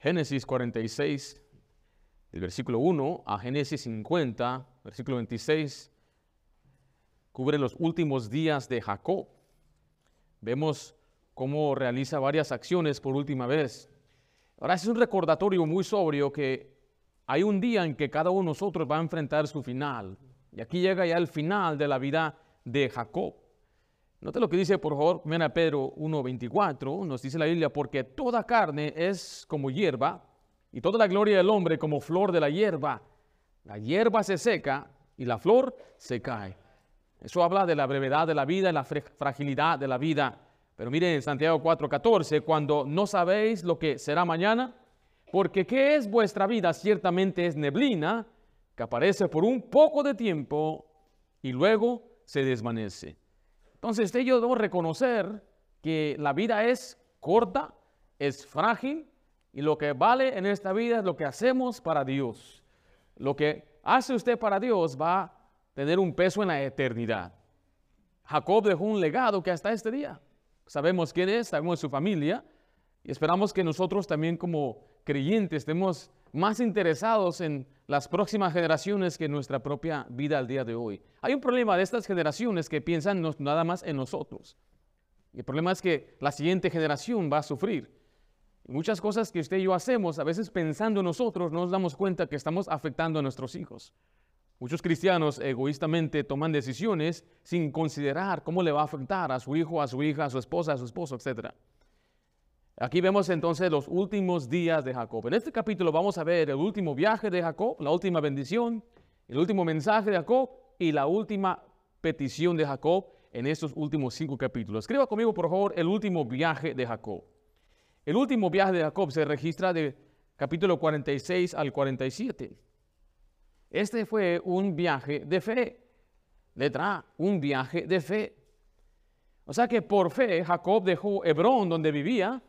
Génesis 46, del versículo 1 a Génesis 50, versículo 26, cubre los últimos días de Jacob. Vemos cómo realiza varias acciones por última vez. Ahora es un recordatorio muy sobrio que hay un día en que cada uno de nosotros va a enfrentar su final. Y aquí llega ya el final de la vida de Jacob. Note lo que dice, por favor, 1 Pedro 1.24, nos dice la Biblia, porque toda carne es como hierba, y toda la gloria del hombre como flor de la hierba. La hierba se seca y la flor se cae. Eso habla de la brevedad de la vida y la fragilidad de la vida. Pero miren en Santiago 4:14, cuando no sabéis lo que será mañana, porque ¿qué es vuestra vida? Ciertamente es neblina que aparece por un poco de tiempo y luego se desvanece. Entonces, yo debo reconocer que la vida es corta, es frágil y lo que vale en esta vida es lo que hacemos para Dios. Lo que hace usted para Dios va a tener un peso en la eternidad. Jacob dejó un legado que hasta este día sabemos quién es, sabemos su familia y esperamos que nosotros también como creyentes estemos más interesados en las próximas generaciones que en nuestra propia vida al día de hoy. Hay un problema de estas generaciones que piensan nada más en nosotros. El problema es que la siguiente generación va a sufrir. muchas cosas que usted y yo hacemos, a veces pensando en nosotros, no nos damos cuenta que estamos afectando a nuestros hijos. Muchos cristianos egoístamente toman decisiones sin considerar cómo le va a afectar a su hijo, a su hija, a su esposa, a su esposo, etc. Aquí vemos entonces los últimos días de Jacob. En este capítulo vamos a ver el último viaje de Jacob, la última bendición, el último mensaje de Jacob y la última petición de Jacob en estos últimos cinco capítulos. Escriba conmigo, por favor, el último viaje de Jacob. El último viaje de Jacob se registra de capítulo 46 al 47. Este fue un viaje de fe. Letra un viaje de fe. O sea que por fe Jacob dejó Hebrón, donde vivía,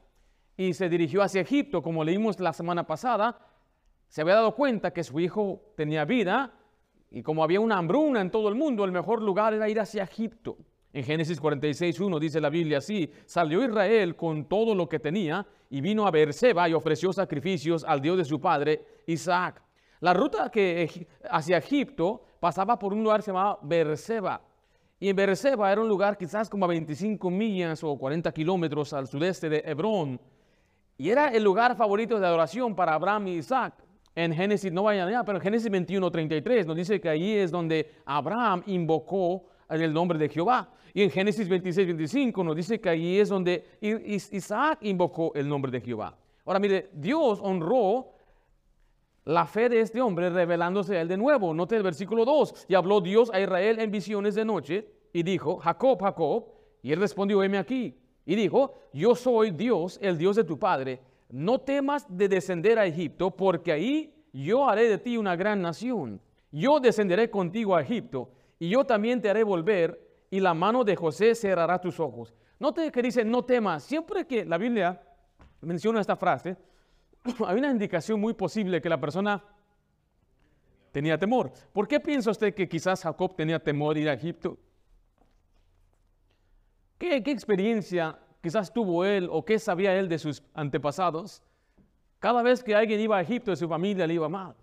y se dirigió hacia Egipto, como leímos la semana pasada, se había dado cuenta que su hijo tenía vida y como había una hambruna en todo el mundo, el mejor lugar era ir hacia Egipto. En Génesis 46.1 dice la Biblia así, salió Israel con todo lo que tenía y vino a Beerseba y ofreció sacrificios al Dios de su padre, Isaac. La ruta que hacia Egipto pasaba por un lugar llamado Beerseba. Y en Beerseba era un lugar quizás como a 25 millas o 40 kilómetros al sudeste de Hebrón. Y era el lugar favorito de adoración para Abraham y Isaac. En Génesis, no vayan allá, pero Génesis 21, 33 nos dice que allí es donde Abraham invocó el nombre de Jehová. Y en Génesis 26, 25 nos dice que allí es donde Isaac invocó el nombre de Jehová. Ahora mire, Dios honró la fe de este hombre revelándose a él de nuevo. Note el versículo 2. Y habló Dios a Israel en visiones de noche y dijo, Jacob, Jacob. Y él respondió, heme aquí. Y dijo, yo soy Dios, el Dios de tu Padre. No temas de descender a Egipto, porque ahí yo haré de ti una gran nación. Yo descenderé contigo a Egipto, y yo también te haré volver, y la mano de José cerrará tus ojos. Note que dice, no temas. Siempre que la Biblia menciona esta frase, hay una indicación muy posible que la persona tenía temor. ¿Por qué piensa usted que quizás Jacob tenía temor ir a Egipto? ¿Qué, experiencia quizás tuvo él o qué sabía él de sus antepasados? Cada vez que alguien iba a Egipto de su familia le iba mal.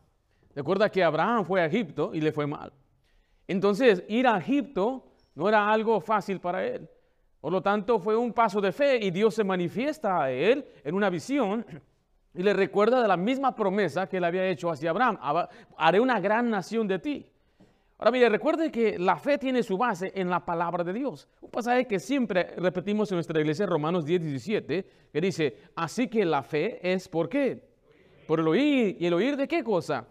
Recuerda que Abraham fue a Egipto y le fue mal. Entonces, ir a Egipto no era algo fácil para él. Por lo tanto, fue un paso de fe y Dios se manifiesta a él en una visión y le recuerda de la misma promesa que le había hecho hacia Abraham. Haré una gran nación de ti. Ahora mire, recuerde que la fe tiene su base en la palabra de Dios. Un pasaje que siempre repetimos en nuestra iglesia, Romanos 10, 17, que dice, así que la fe es por qué? Por el oír. ¿Y el oír de qué cosa?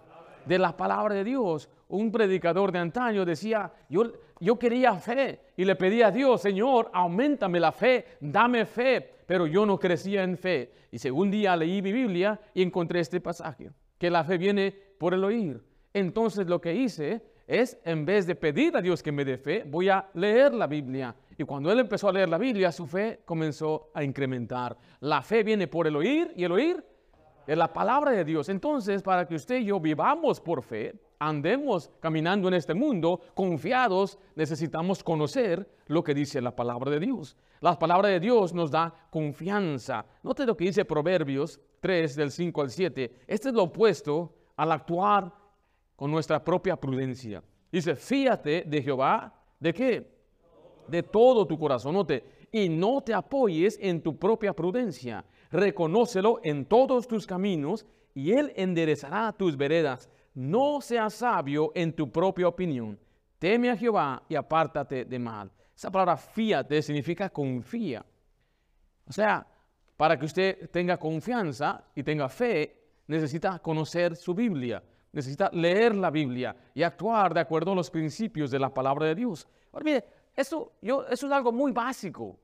De la palabra de Dios. Un predicador de antaño decía, yo, yo quería fe y le pedía a Dios, Señor, aumentame la fe, dame fe, pero yo no crecía en fe. Y según día leí mi Biblia y encontré este pasaje, que la fe viene por el oír. Entonces lo que hice es, en vez de pedir a Dios que me dé fe, voy a leer la Biblia. Y cuando él empezó a leer la Biblia, su fe comenzó a incrementar. La fe viene por el oír y el oír de la palabra de Dios. Entonces, para que usted y yo vivamos por fe, andemos caminando en este mundo confiados, necesitamos conocer lo que dice la palabra de Dios. La palabra de Dios nos da confianza. Note lo que dice Proverbios 3 del 5 al 7. Este es lo opuesto al actuar con nuestra propia prudencia. Dice, fíjate de Jehová, ¿de qué? De todo tu corazón. Note, y no te apoyes en tu propia prudencia. Reconócelo en todos tus caminos y Él enderezará tus veredas. No seas sabio en tu propia opinión. Teme a Jehová y apártate de mal. Esa palabra fíate significa confía. O sea, para que usted tenga confianza y tenga fe, necesita conocer su Biblia, necesita leer la Biblia y actuar de acuerdo a los principios de la palabra de Dios. Ahora, mire, eso, yo, eso es algo muy básico,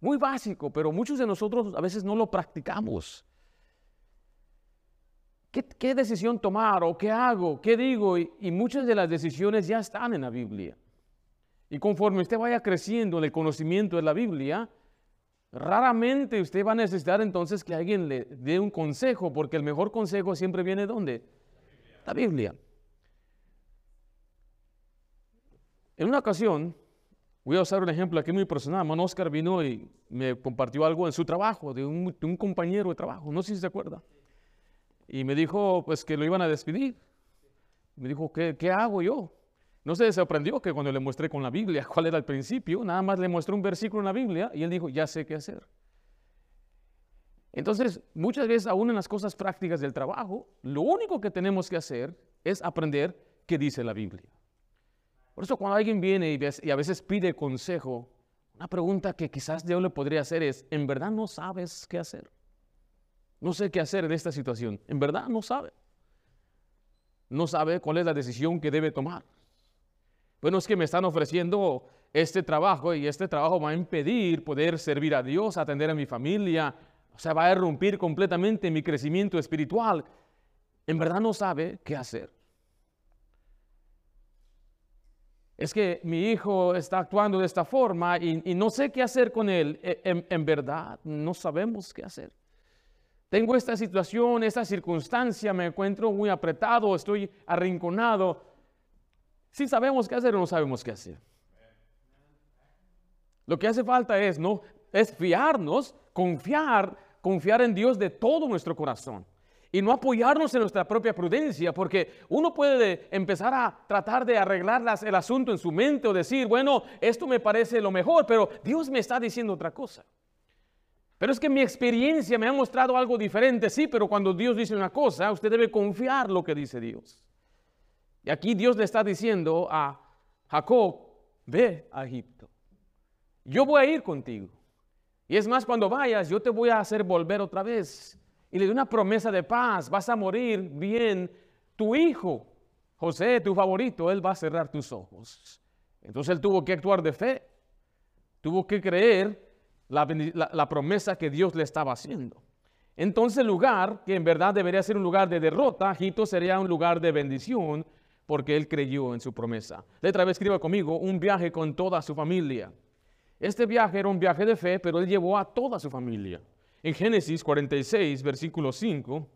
muy básico, pero muchos de nosotros a veces no lo practicamos. ¿Qué, decisión tomar o qué hago, qué digo? Y, muchas de las decisiones ya están en la Biblia. Y conforme usted vaya creciendo en el conocimiento de la Biblia, raramente usted va a necesitar entonces que alguien le dé un consejo, porque el mejor consejo siempre viene de dónde? La Biblia. En una ocasión, voy a usar un ejemplo aquí muy personal, Man Oscar vino y me compartió algo en su trabajo, de un, de un compañero de trabajo, no sé si se acuerda y me dijo pues que lo iban a despedir. Me dijo, ¿qué, qué hago yo? No se sorprendió que cuando le mostré con la Biblia cuál era el principio, nada más le mostré un versículo en la Biblia y él dijo, ya sé qué hacer. Entonces, muchas veces, aún en las cosas prácticas del trabajo, lo único que tenemos que hacer es aprender qué dice la Biblia. Por eso cuando alguien viene y, a veces pide consejo, una pregunta que quizás yo le podría hacer es, ¿en verdad no sabes qué hacer? No sé qué hacer en esta situación. En verdad no sabe. No sabe cuál es la decisión que debe tomar. Bueno, es que me están ofreciendo este trabajo y este trabajo va a impedir poder servir a Dios, atender a mi familia, o sea, va a irrumpir completamente mi crecimiento espiritual. En verdad no sabe qué hacer. Es que mi hijo está actuando de esta forma y, no sé qué hacer con él. E, en verdad no sabemos qué hacer. Tengo esta situación, esta circunstancia, me encuentro muy apretado, estoy arrinconado. Si sabemos qué hacer o no sabemos qué hacer. Lo que hace falta es, ¿no? es fiarnos, confiar, confiar en Dios de todo nuestro corazón y no apoyarnos en nuestra propia prudencia, porque uno puede empezar a tratar de arreglar el asunto en su mente o decir, bueno, esto me parece lo mejor, pero Dios me está diciendo otra cosa. Pero es que mi experiencia me ha mostrado algo diferente, sí, pero cuando Dios dice una cosa, usted debe confiar lo que dice Dios. Y aquí Dios le está diciendo a Jacob, ve a Egipto. Yo voy a ir contigo. Y es más, cuando vayas, yo te voy a hacer volver otra vez. Y le doy una promesa de paz, vas a morir bien. Tu hijo, José, tu favorito, él va a cerrar tus ojos. Entonces él tuvo que actuar de fe, tuvo que creer la, promesa que Dios le estaba haciendo. Entonces el lugar, que en verdad debería ser un lugar de derrota, Egipto sería un lugar de bendición porque él creyó en su promesa. Letra vez escriba conmigo, un viaje con toda su familia. Este viaje era un viaje de fe, pero él llevó a toda su familia. En Génesis 46, versículo 5,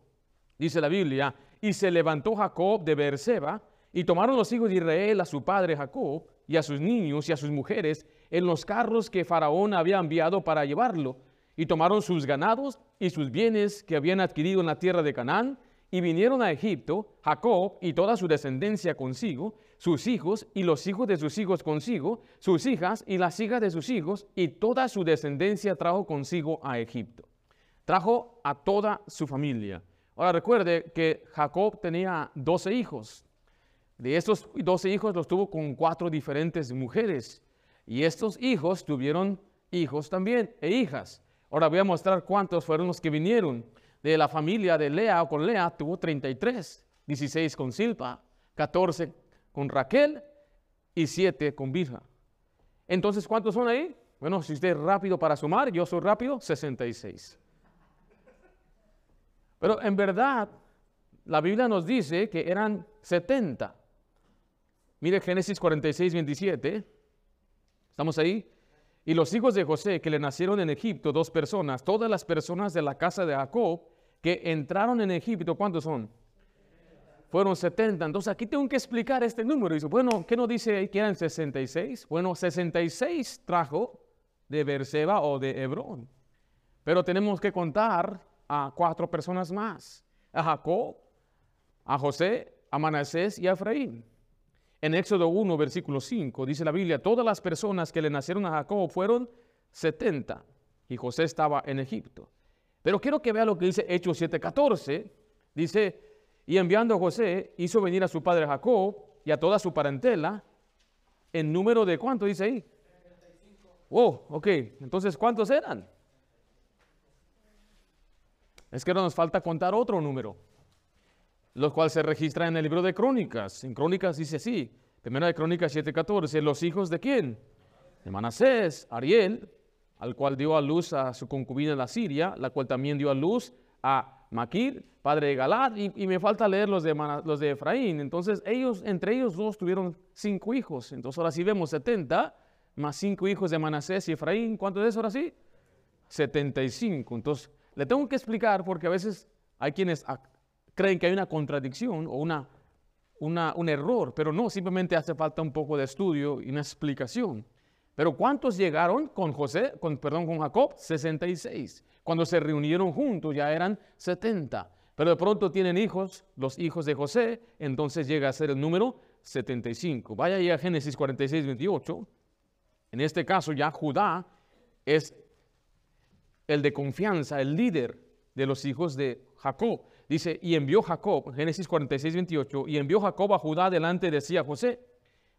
dice la Biblia, y se levantó Jacob de Beerseba, y tomaron los hijos de Israel a su padre Jacob, y a sus niños y a sus mujeres, en los carros que Faraón había enviado para llevarlo, y tomaron sus ganados y sus bienes que habían adquirido en la tierra de Canaán, y vinieron a Egipto, Jacob y toda su descendencia consigo, sus hijos y los hijos de sus hijos consigo, sus hijas y las hijas de sus hijos, y toda su descendencia trajo consigo a Egipto. Trajo a toda su familia. Ahora recuerde que Jacob tenía doce hijos. De estos doce hijos los tuvo con cuatro diferentes mujeres. Y estos hijos tuvieron hijos también e hijas. Ahora voy a mostrar cuántos fueron los que vinieron. De la familia de Lea o con Lea tuvo 33, 16 con Silpa, 14 con Raquel y 7 con Bilha. Entonces, ¿cuántos son ahí? Bueno, si usted es rápido para sumar, yo soy rápido, 66. Pero en verdad, la Biblia nos dice que eran 70. Mire Génesis 46, 27. ¿Estamos ahí? Y los hijos de José que le nacieron en Egipto, dos personas, todas las personas de la casa de Jacob que entraron en Egipto, ¿cuántos son? Fueron 70. Entonces aquí tengo que explicar este número. Dice, bueno, ¿qué nos dice que eran 66? Bueno, 66 trajo de Berseba o de Hebrón. Pero tenemos que contar a cuatro personas más. A Jacob, a José, a Manasés y a Efraín. En Éxodo 1, versículo 5, dice la Biblia, todas las personas que le nacieron a Jacob fueron 70 y José estaba en Egipto. Pero quiero que vea lo que dice Hechos 7:14. Dice, y enviando a José, hizo venir a su padre Jacob y a toda su parentela, en número de cuánto dice ahí. Oh, ok. Entonces, ¿cuántos eran? Es que ahora nos falta contar otro número, lo cual se registra en el libro de Crónicas. En Crónicas dice así, primera de Crónicas 7:14, los hijos de quién? De Manasés, Ariel, al cual dio a luz a su concubina la Siria, la cual también dio a luz a Maquir, padre de Galad, y, me falta leer los de, los de Efraín. Entonces, ellos, entre ellos dos tuvieron cinco hijos. Entonces, ahora sí vemos 70 más cinco hijos de Manasés y Efraín. ¿Cuánto es ahora sí? 75. Entonces, le tengo que explicar porque a veces hay quienes creen que hay una contradicción o una, una, un error, pero no, simplemente hace falta un poco de estudio y una explicación. Pero ¿cuántos llegaron con José, con, perdón, con Jacob? 66. Cuando se reunieron juntos ya eran 70. Pero de pronto tienen hijos, los hijos de José, entonces llega a ser el número 75. Vaya ahí a Génesis 46, 28. En este caso ya Judá es el de confianza, el líder de los hijos de Jacob. Dice, y envió Jacob, Génesis 46, 28, y envió Jacob a Judá delante de sí a José,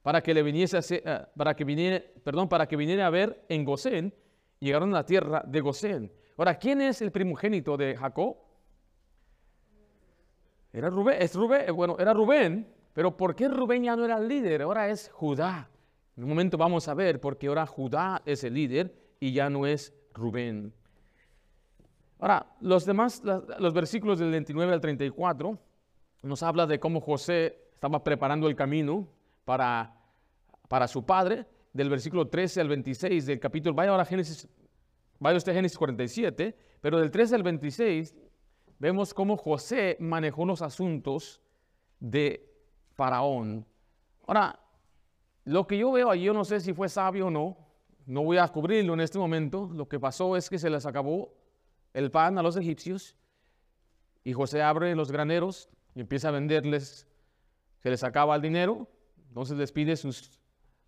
para que le viniese a, eh, para que viniera, perdón, para que viniera a ver en Gosén, llegaron a la tierra de Gosén. Ahora, ¿quién es el primogénito de Jacob? Era Rubén, es Rubén, eh, bueno, era Rubén, pero ¿por qué Rubén ya no era el líder? Ahora es Judá. En un momento vamos a ver por qué ahora Judá es el líder y ya no es Rubén. Ahora, los demás, los versículos del 29 al 34 nos habla de cómo José estaba preparando el camino para, para su padre, del versículo 13 al 26 del capítulo, vaya ahora a Génesis, vaya usted a Génesis 47, pero del 13 al 26 vemos cómo José manejó los asuntos de Faraón. Ahora, lo que yo veo allí, yo no sé si fue sabio o no, no voy a cubrirlo en este momento, lo que pasó es que se les acabó el pan a los egipcios y José abre los graneros y empieza a venderles, se les acaba el dinero, entonces les pide sus,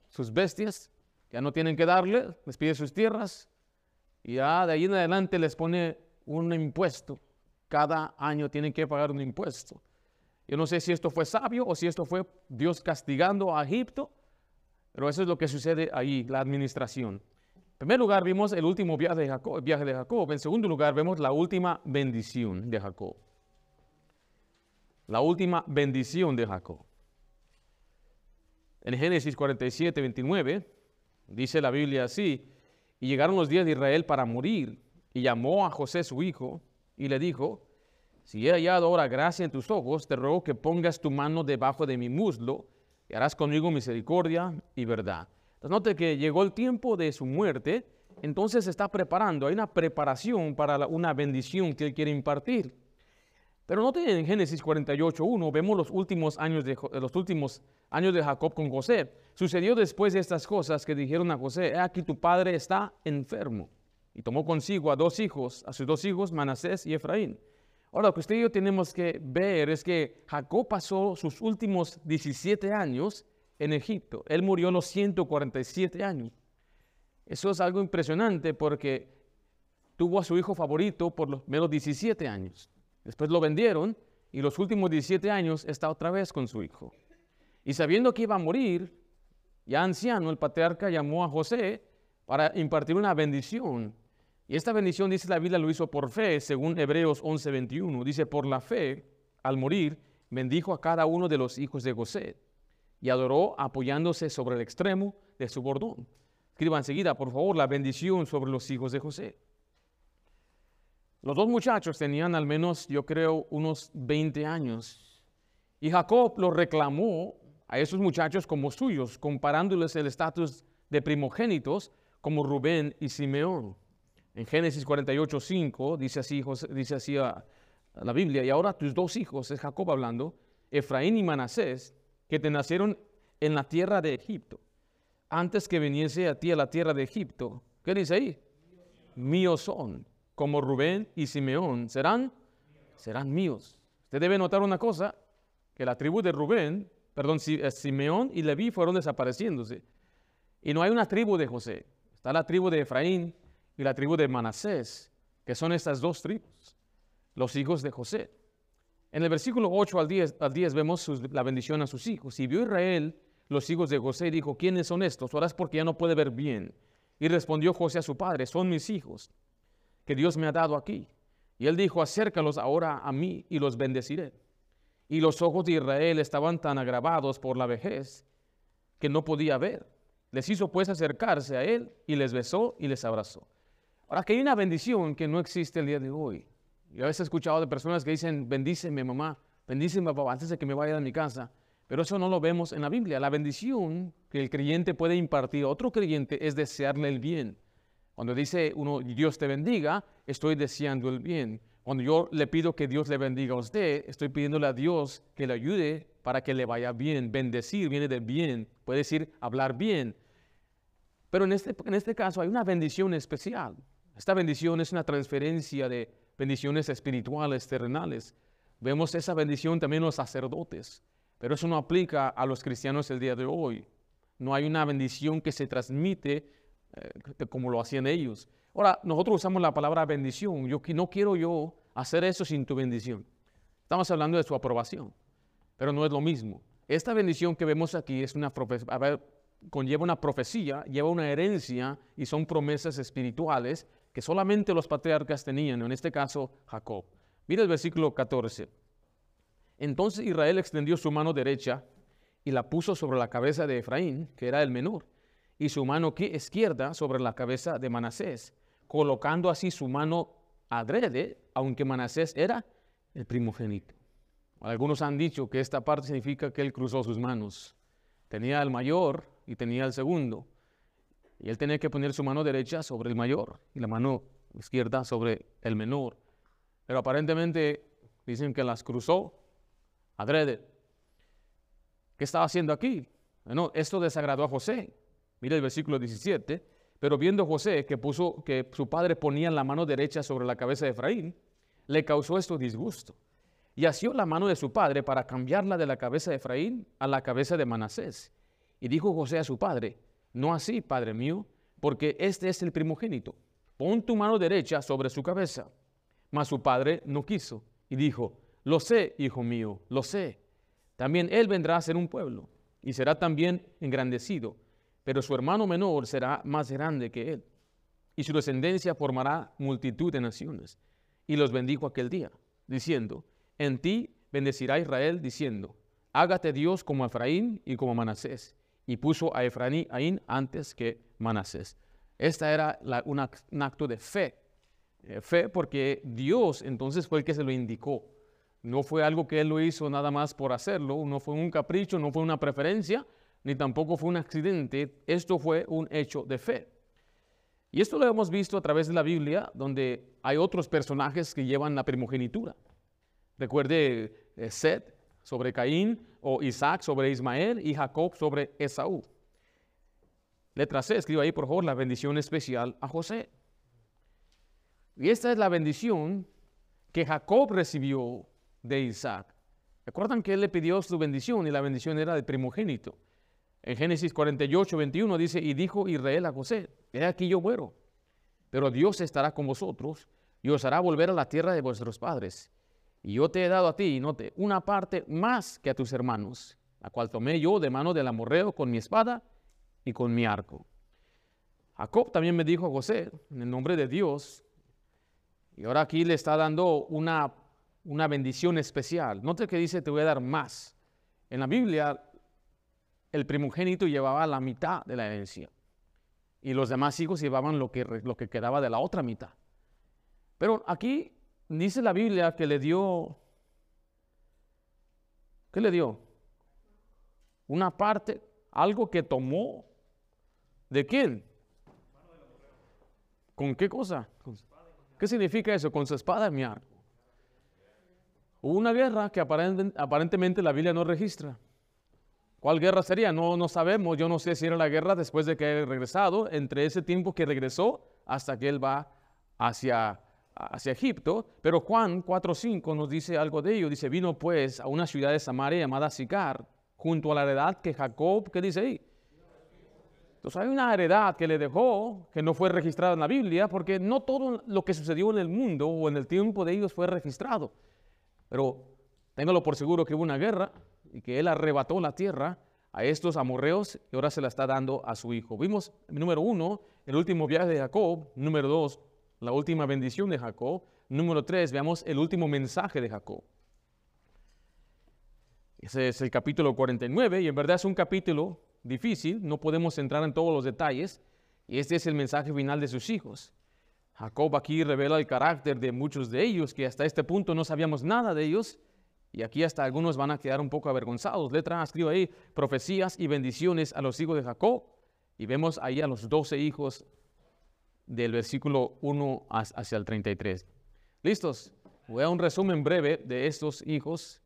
sus bestias, ya no tienen que darle, les pide sus tierras y ya de ahí en adelante les pone un impuesto. Cada año tienen que pagar un impuesto. Yo no sé si esto fue sabio o si esto fue Dios castigando a Egipto, pero eso es lo que sucede ahí, la administración. En primer lugar, vimos el último viaje de, Jacob, viaje de Jacob. En segundo lugar, vemos la última bendición de Jacob. La última bendición de Jacob. En Génesis 47, 29, dice la Biblia así, y llegaron los días de Israel para morir, y llamó a José su hijo, y le dijo, si he hallado ahora gracia en tus ojos, te ruego que pongas tu mano debajo de mi muslo, y harás conmigo misericordia y verdad note que llegó el tiempo de su muerte, entonces se está preparando, hay una preparación para una bendición que él quiere impartir. Pero note en Génesis 48.1, vemos los últimos, años de, los últimos años de Jacob con José. Sucedió después de estas cosas que dijeron a José, aquí tu padre está enfermo. Y tomó consigo a dos hijos, a sus dos hijos, Manasés y Efraín. Ahora, lo que usted y yo tenemos que ver es que Jacob pasó sus últimos 17 años en Egipto. Él murió a los 147 años. Eso es algo impresionante porque tuvo a su hijo favorito por los menos 17 años. Después lo vendieron y los últimos 17 años está otra vez con su hijo. Y sabiendo que iba a morir, ya anciano, el patriarca llamó a José para impartir una bendición. Y esta bendición, dice la Biblia, lo hizo por fe, según Hebreos 11:21. Dice, por la fe, al morir, bendijo a cada uno de los hijos de José y adoró apoyándose sobre el extremo de su bordón. Escriba enseguida, por favor, la bendición sobre los hijos de José. Los dos muchachos tenían al menos, yo creo, unos 20 años. Y Jacob los reclamó a esos muchachos como suyos, comparándoles el estatus de primogénitos como Rubén y Simeón. En Génesis 48, 5 dice así, dice así la Biblia, y ahora tus dos hijos, es Jacob hablando, Efraín y Manasés, que te nacieron en la tierra de Egipto, antes que viniese a ti a la tierra de Egipto. ¿Qué dice ahí? Míos son, como Rubén y Simeón, serán, serán míos. Usted debe notar una cosa, que la tribu de Rubén, perdón, eh, Simeón y Leví fueron desapareciéndose. Y no hay una tribu de José. Está la tribu de Efraín y la tribu de Manasés, que son estas dos tribus, los hijos de José. En el versículo 8 al 10, al 10 vemos la bendición a sus hijos. Y vio Israel los hijos de José y dijo, ¿quiénes son estos? Es porque ya no puede ver bien. Y respondió José a su padre, son mis hijos, que Dios me ha dado aquí. Y él dijo, acércalos ahora a mí y los bendeciré. Y los ojos de Israel estaban tan agravados por la vejez que no podía ver. Les hizo pues acercarse a él y les besó y les abrazó. Ahora que hay una bendición que no existe el día de hoy. Yo a he escuchado de personas que dicen, bendíceme mamá, bendíceme papá antes de que me vaya de mi casa. Pero eso no lo vemos en la Biblia. La bendición que el creyente puede impartir a otro creyente es desearle el bien. Cuando dice uno, Dios te bendiga, estoy deseando el bien. Cuando yo le pido que Dios le bendiga a usted, estoy pidiéndole a Dios que le ayude para que le vaya bien. Bendecir viene del bien, puede decir hablar bien. Pero en este, en este caso hay una bendición especial. Esta bendición es una transferencia de bendiciones espirituales, terrenales. Vemos esa bendición también en los sacerdotes, pero eso no aplica a los cristianos el día de hoy. No hay una bendición que se transmite eh, como lo hacían ellos. Ahora, nosotros usamos la palabra bendición. Yo no quiero yo hacer eso sin tu bendición. Estamos hablando de su aprobación, pero no es lo mismo. Esta bendición que vemos aquí es una conlleva una profecía, lleva una herencia y son promesas espirituales que solamente los patriarcas tenían, en este caso Jacob. Mira el versículo 14. Entonces Israel extendió su mano derecha y la puso sobre la cabeza de Efraín, que era el menor, y su mano izquierda sobre la cabeza de Manasés, colocando así su mano adrede, aunque Manasés era el primogénito. Algunos han dicho que esta parte significa que él cruzó sus manos. Tenía el mayor y tenía el segundo. Y él tenía que poner su mano derecha sobre el mayor y la mano izquierda sobre el menor. Pero aparentemente dicen que las cruzó adrede. ¿Qué estaba haciendo aquí? Bueno, esto desagradó a José. Mira el versículo 17. Pero viendo José que, puso, que su padre ponía la mano derecha sobre la cabeza de Efraín, le causó esto disgusto. Y asió la mano de su padre para cambiarla de la cabeza de Efraín a la cabeza de Manasés. Y dijo José a su padre, no así, padre mío, porque este es el primogénito. Pon tu mano derecha sobre su cabeza. Mas su padre no quiso y dijo, lo sé, hijo mío, lo sé. También él vendrá a ser un pueblo y será también engrandecido pero su hermano menor será más grande que él, y su descendencia formará multitud de naciones. Y los bendijo aquel día, diciendo, en ti bendecirá Israel, diciendo, hágate Dios como Efraín y como Manasés. Y puso a Efraín antes que Manasés. Esta era un acto de fe. Eh, fe porque Dios entonces fue el que se lo indicó. No fue algo que él lo hizo nada más por hacerlo, no fue un capricho, no fue una preferencia, ni tampoco fue un accidente, esto fue un hecho de fe. Y esto lo hemos visto a través de la Biblia, donde hay otros personajes que llevan la primogenitura. Recuerde eh, Seth sobre Caín, o Isaac sobre Ismael, y Jacob sobre Esaú. Letra C, escribo ahí por favor la bendición especial a José. Y esta es la bendición que Jacob recibió de Isaac. Recuerdan que él le pidió su bendición y la bendición era del primogénito. En Génesis 48, 21 dice, y dijo Israel a José, he aquí yo muero, pero Dios estará con vosotros y os hará volver a la tierra de vuestros padres. Y yo te he dado a ti, note, una parte más que a tus hermanos, la cual tomé yo de mano del amorreo con mi espada y con mi arco. Jacob también me dijo a José, en el nombre de Dios, y ahora aquí le está dando una, una bendición especial. Note que dice, te voy a dar más. En la Biblia el primogénito llevaba la mitad de la herencia y los demás hijos llevaban lo que, lo que quedaba de la otra mitad. Pero aquí dice la Biblia que le dio, ¿qué le dio? Una parte, algo que tomó. ¿De quién? ¿Con qué cosa? ¿Qué significa eso? Con su espada mi arco. Hubo una guerra que aparentemente la Biblia no registra. ¿Cuál guerra sería? No, no sabemos. Yo no sé si era la guerra después de que haya regresado, entre ese tiempo que regresó hasta que él va hacia, hacia Egipto. Pero Juan 4.5 nos dice algo de ello. Dice, vino pues a una ciudad de Samaria llamada Sicar, junto a la heredad que Jacob, ¿qué dice ahí? Entonces hay una heredad que le dejó, que no fue registrada en la Biblia, porque no todo lo que sucedió en el mundo o en el tiempo de ellos fue registrado. Pero téngalo por seguro que hubo una guerra y que él arrebató la tierra a estos amorreos y ahora se la está dando a su hijo. Vimos, número uno, el último viaje de Jacob. Número dos, la última bendición de Jacob. Número tres, veamos el último mensaje de Jacob. Ese es el capítulo 49 y en verdad es un capítulo difícil, no podemos entrar en todos los detalles y este es el mensaje final de sus hijos. Jacob aquí revela el carácter de muchos de ellos que hasta este punto no sabíamos nada de ellos y aquí hasta algunos van a quedar un poco avergonzados. Letra escribo ahí profecías y bendiciones a los hijos de Jacob y vemos ahí a los doce hijos del versículo 1 hacia el 33. ¿Listos? Voy a un resumen breve de estos hijos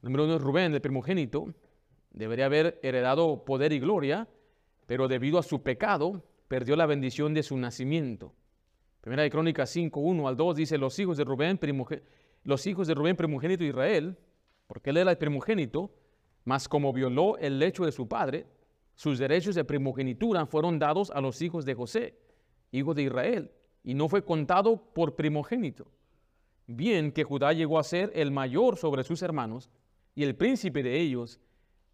Número uno es Rubén, el primogénito. Debería haber heredado poder y gloria, pero debido a su pecado perdió la bendición de su nacimiento. Primera de Crónicas 5, 1 al 2 dice, los hijos de Rubén, los hijos de Rubén primogénito de Israel, porque él era el primogénito, mas como violó el lecho de su padre, sus derechos de primogenitura fueron dados a los hijos de José, hijo de Israel, y no fue contado por primogénito. Bien que Judá llegó a ser el mayor sobre sus hermanos, y el príncipe de ellos,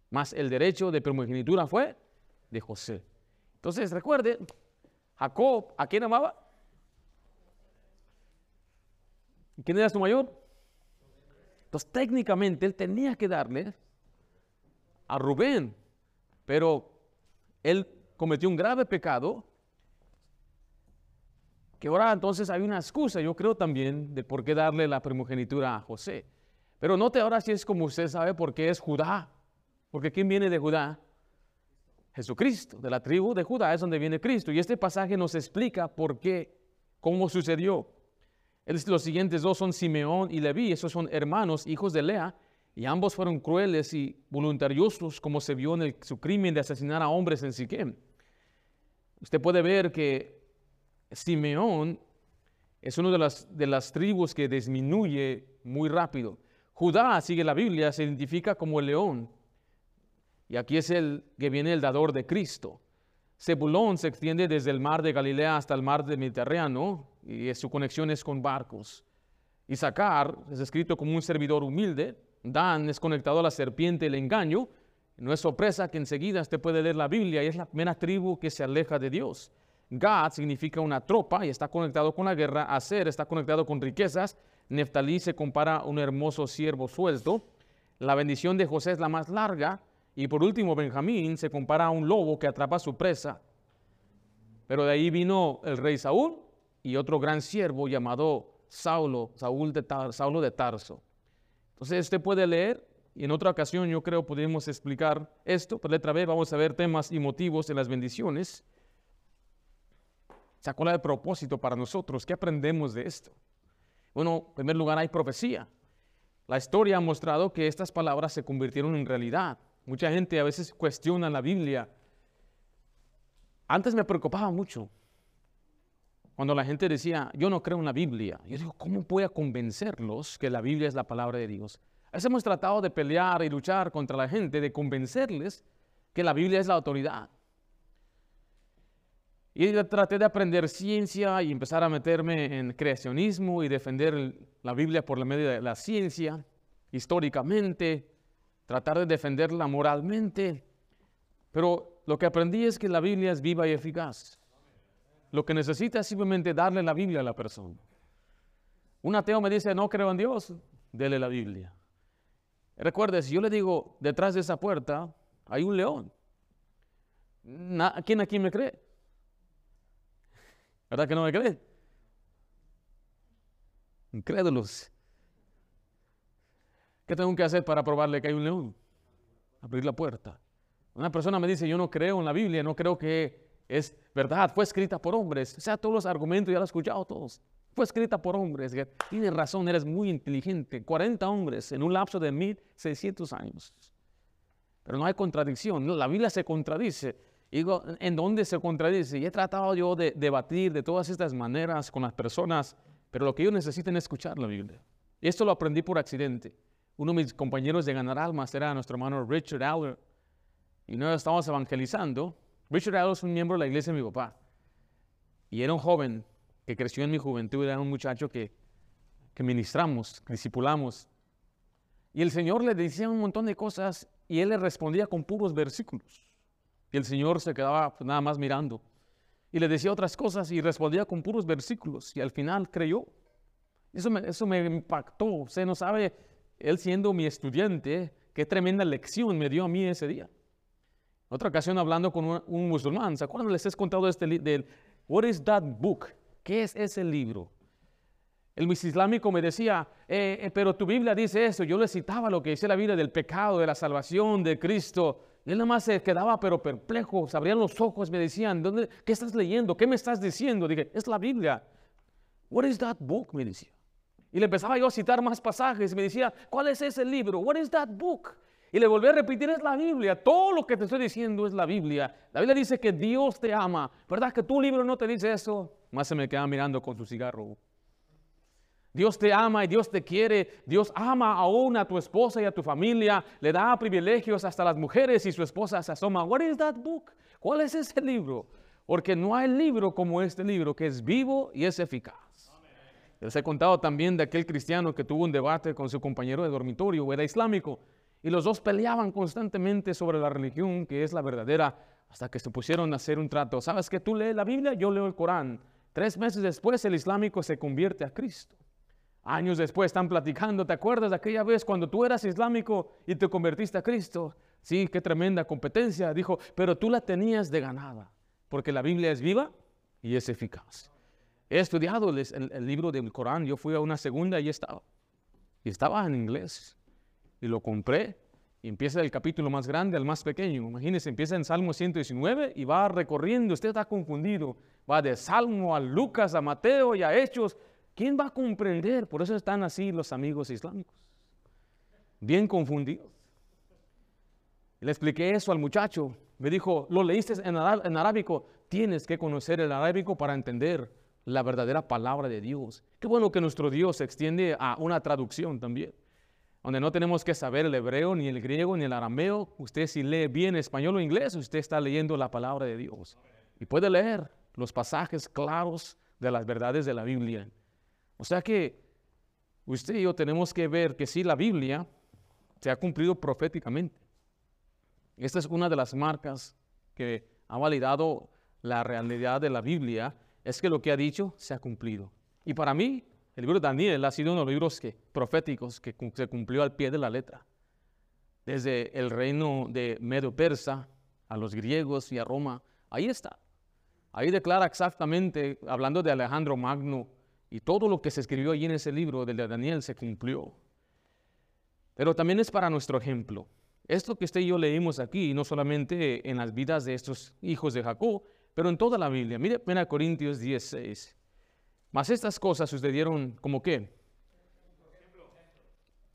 más el derecho de primogenitura fue de José. Entonces, recuerde, Jacob, ¿a quién amaba? ¿Quién era su mayor? Entonces, técnicamente, él tenía que darle a Rubén, pero él cometió un grave pecado, que ahora entonces hay una excusa, yo creo también, de por qué darle la primogenitura a José. Pero note ahora si es como usted sabe por qué es Judá. Porque ¿quién viene de Judá? Jesucristo, de la tribu de Judá es donde viene Cristo. Y este pasaje nos explica por qué, cómo sucedió. Los siguientes dos son Simeón y Leví, esos son hermanos, hijos de Lea, y ambos fueron crueles y voluntariosos, como se vio en su crimen de asesinar a hombres en Siquem. Usted puede ver que Simeón es una de las, de las tribus que disminuye muy rápido. Judá, sigue la Biblia, se identifica como el león. Y aquí es el que viene el dador de Cristo. Zebulón se extiende desde el mar de Galilea hasta el mar del Mediterráneo y su conexión es con barcos. Isaacar es escrito como un servidor humilde. Dan es conectado a la serpiente, el engaño. No es sorpresa que enseguida usted puede leer la Biblia y es la primera tribu que se aleja de Dios. Gad significa una tropa y está conectado con la guerra. Aser está conectado con riquezas. Neftalí se compara a un hermoso siervo suelto. La bendición de José es la más larga. Y por último, Benjamín se compara a un lobo que atrapa a su presa. Pero de ahí vino el rey Saúl y otro gran siervo llamado Saulo, Saúl de Saulo de Tarso. Entonces usted puede leer y en otra ocasión yo creo podemos explicar esto. Por letra B vamos a ver temas y motivos en las bendiciones. ¿Se acuerda el propósito para nosotros? ¿Qué aprendemos de esto? Bueno, en primer lugar hay profecía. La historia ha mostrado que estas palabras se convirtieron en realidad. Mucha gente a veces cuestiona la Biblia. Antes me preocupaba mucho cuando la gente decía, yo no creo en la Biblia. Yo digo, ¿cómo voy a convencerlos que la Biblia es la palabra de Dios? A veces hemos tratado de pelear y luchar contra la gente, de convencerles que la Biblia es la autoridad. Y traté de aprender ciencia y empezar a meterme en creacionismo y defender la Biblia por la medio de la ciencia, históricamente, tratar de defenderla moralmente. Pero lo que aprendí es que la Biblia es viva y eficaz. Lo que necesita es simplemente darle la Biblia a la persona. Un ateo me dice, no creo en Dios, dele la Biblia. Recuerde, si yo le digo, detrás de esa puerta hay un león, ¿quién aquí me cree? ¿Verdad que no me creen? Incrédulos. ¿Qué tengo que hacer para probarle que hay un león? Abrir la puerta. Una persona me dice, yo no creo en la Biblia, no creo que es verdad, fue escrita por hombres. O sea, todos los argumentos ya los he escuchado todos. Fue escrita por hombres. Tienes razón, eres muy inteligente. 40 hombres en un lapso de 1600 años. Pero no hay contradicción. La Biblia se contradice. Digo, ¿en dónde se contradice? Y he tratado yo de debatir de todas estas maneras con las personas, pero lo que ellos necesitan es escuchar la Biblia. Y esto lo aprendí por accidente. Uno de mis compañeros de ganar almas era nuestro hermano Richard Aller. Y nosotros estábamos evangelizando. Richard Aller es un miembro de la iglesia de mi papá. Y era un joven que creció en mi juventud, era un muchacho que, que ministramos, que discipulamos. Y el Señor le decía un montón de cosas y él le respondía con puros versículos. Y el Señor se quedaba pues, nada más mirando. Y le decía otras cosas y respondía con puros versículos. Y al final creyó. Eso me, eso me impactó. Usted no sabe, él siendo mi estudiante, qué tremenda lección me dio a mí ese día. Otra ocasión hablando con un, musulmán, ¿se acuerdan? Les he contado este del What is that book? ¿Qué es ese libro? El islámico me decía, eh, eh, pero tu Biblia dice eso. Yo le citaba lo que dice la Biblia del pecado, de la salvación, de Cristo. Él nada más se quedaba pero perplejo, se abrían los ojos, me decían, ¿dónde, ¿qué estás leyendo? ¿Qué me estás diciendo? Dije, es la Biblia. What is that book? Me decía. Y le empezaba yo a citar más pasajes. Me decía, ¿cuál es ese libro? What is that book? Y le volví a repetir, es la Biblia. Todo lo que te estoy diciendo es la Biblia. La Biblia dice que Dios te ama. ¿Verdad que tu libro no te dice eso? Más se me queda mirando con su cigarro. Dios te ama y Dios te quiere. Dios ama aún a tu esposa y a tu familia. Le da privilegios hasta las mujeres y su esposa se asoma. What is that book? ¿Cuál es ese libro? Porque no hay libro como este libro que es vivo y es eficaz. Les he contado también de aquel cristiano que tuvo un debate con su compañero de dormitorio, era islámico, y los dos peleaban constantemente sobre la religión que es la verdadera, hasta que se pusieron a hacer un trato. ¿Sabes que tú lees la Biblia? Yo leo el Corán. Tres meses después el islámico se convierte a Cristo. Años después están platicando, ¿te acuerdas de aquella vez cuando tú eras islámico y te convertiste a Cristo? Sí, qué tremenda competencia. Dijo, pero tú la tenías de ganada, porque la Biblia es viva y es eficaz. He estudiado el, libro del Corán, yo fui a una segunda y estaba. Y estaba en inglés. Y lo compré. Y empieza el capítulo más grande al más pequeño. Imagínense, empieza en Salmo 119 y va recorriendo. Usted está confundido. Va de Salmo a Lucas, a Mateo y a Hechos. ¿Quién va a comprender? Por eso están así los amigos islámicos. Bien confundidos. Le expliqué eso al muchacho. Me dijo, ¿lo leíste en, en arábico? Tienes que conocer el arábico para entender la verdadera palabra de Dios. Qué bueno que nuestro Dios se extiende a una traducción también, donde no tenemos que saber el hebreo, ni el griego, ni el arameo. Usted si lee bien español o inglés, usted está leyendo la palabra de Dios. Y puede leer los pasajes claros de las verdades de la Biblia. O sea que usted y yo tenemos que ver que si la Biblia se ha cumplido proféticamente. Esta es una de las marcas que ha validado la realidad de la Biblia es que lo que ha dicho se ha cumplido. Y para mí, el libro de Daniel ha sido uno de los libros que, proféticos que se cumplió al pie de la letra. Desde el reino de Medio Persa a los griegos y a Roma, ahí está. Ahí declara exactamente, hablando de Alejandro Magno, y todo lo que se escribió allí en ese libro del de Daniel se cumplió. Pero también es para nuestro ejemplo. Esto que usted y yo leímos aquí, no solamente en las vidas de estos hijos de Jacob, pero en toda la Biblia. Mire 1 Corintios 16. Mas estas cosas sucedieron como qué?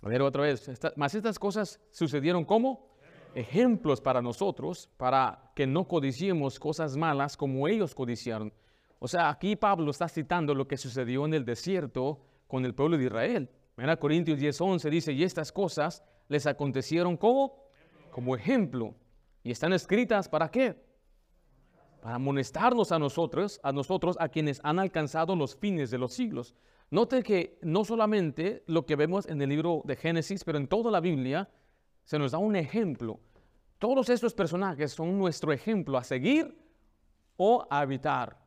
A ver otra vez. mas estas cosas sucedieron como ejemplos para nosotros, para que no codiciemos cosas malas como ellos codiciaron. O sea, aquí Pablo está citando lo que sucedió en el desierto con el pueblo de Israel. 1 Corintios 10, 11 dice, y estas cosas les acontecieron como, como ejemplo. Y están escritas para qué? Para amonestarnos a nosotros, a nosotros, a quienes han alcanzado los fines de los siglos. Note que no solamente lo que vemos en el libro de Génesis, pero en toda la Biblia se nos da un ejemplo. Todos estos personajes son nuestro ejemplo a seguir o a evitar.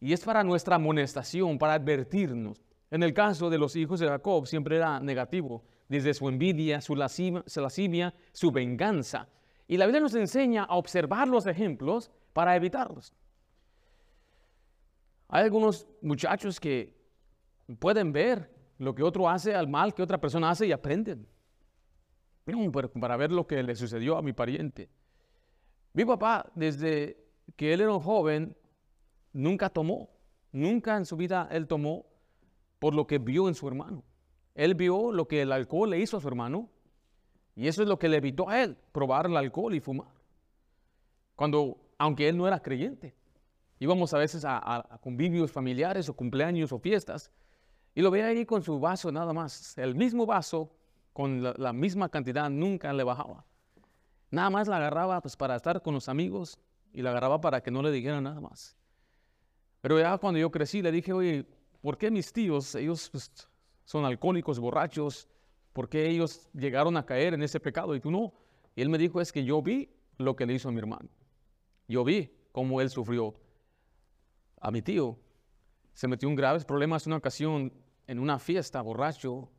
Y es para nuestra amonestación, para advertirnos. En el caso de los hijos de Jacob siempre era negativo, desde su envidia, su lascivia, su venganza. Y la Biblia nos enseña a observar los ejemplos para evitarlos. Hay algunos muchachos que pueden ver lo que otro hace al mal que otra persona hace y aprenden. Para ver lo que le sucedió a mi pariente. Mi papá, desde que él era joven, nunca tomó. Nunca en su vida él tomó. por lo que vio en su hermano. Él vio lo que el alcohol le hizo a su hermano y eso es lo que le evitó a él probar el alcohol y fumar. Cuando, aunque él no era creyente, íbamos a veces a, convivios familiares o cumpleaños o fiestas y lo veía ahí con su vaso nada más, el mismo vaso con la, misma cantidad, nunca le bajaba. Nada más la agarraba pues, para estar con los amigos y la agarraba para que no le dijeran nada más. Pero ya cuando yo crecí le dije, oye, ¿por qué mis tíos, ellos pues, son alcohólicos, borrachos? ¿Por qué ellos llegaron a caer en ese pecado y tú no? Y él me dijo, es que yo vi lo que le hizo a mi hermano. Yo vi cómo él sufrió. A mi tío se metió en graves problemas una ocasión en una fiesta, borracho.